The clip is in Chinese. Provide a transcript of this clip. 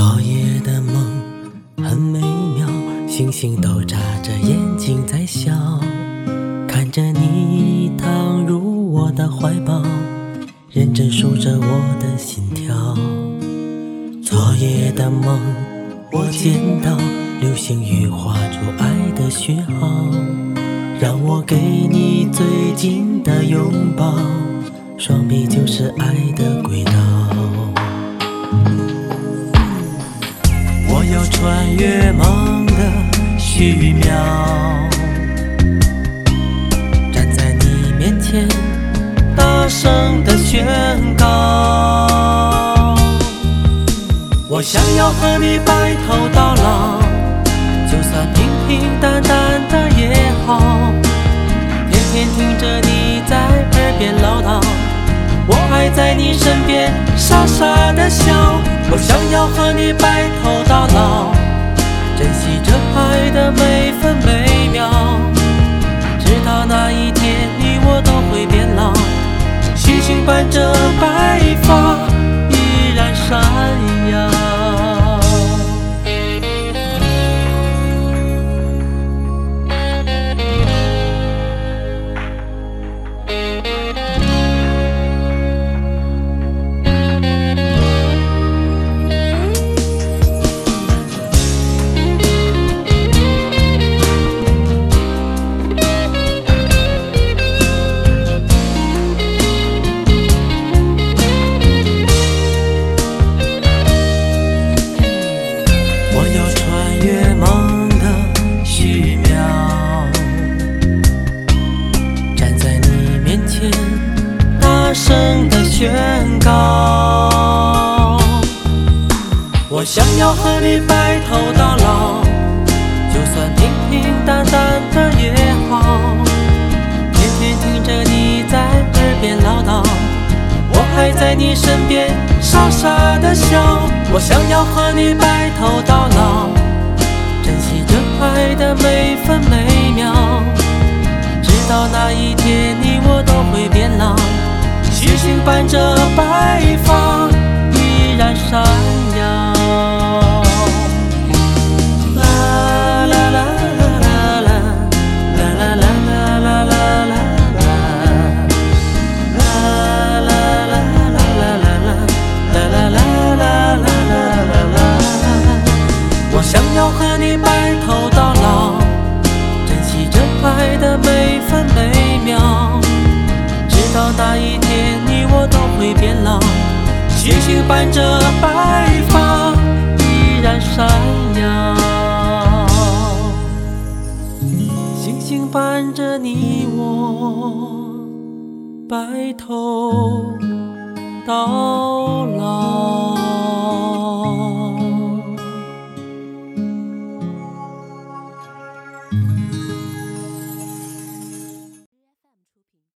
昨夜的梦很美妙，星星都眨着眼睛在笑，看着你躺入我的怀抱，认真数着我的心跳。昨夜的梦，我见到流星雨画出爱的讯号，让我给你最紧的拥抱，双臂就是爱的轨道。要穿越梦的虚渺，站在你面前，大声的宣告。我想要和你白头到老，就算平平淡淡的也好，天天听着你。爱在你身边傻傻的笑，我想要和你白头到老，珍惜这爱的每分每秒，大声的宣告。我想要和你白头到老，就算平平淡淡的也好，天天听着你在耳边唠叨。我还在你身边傻傻的笑，我想要和你白头到老，珍惜这爱的每分每秒，直到那一天你我都会变老，星星伴着白发依然闪变老，星星伴着白发依然闪耀，星星伴着你我。白头到老。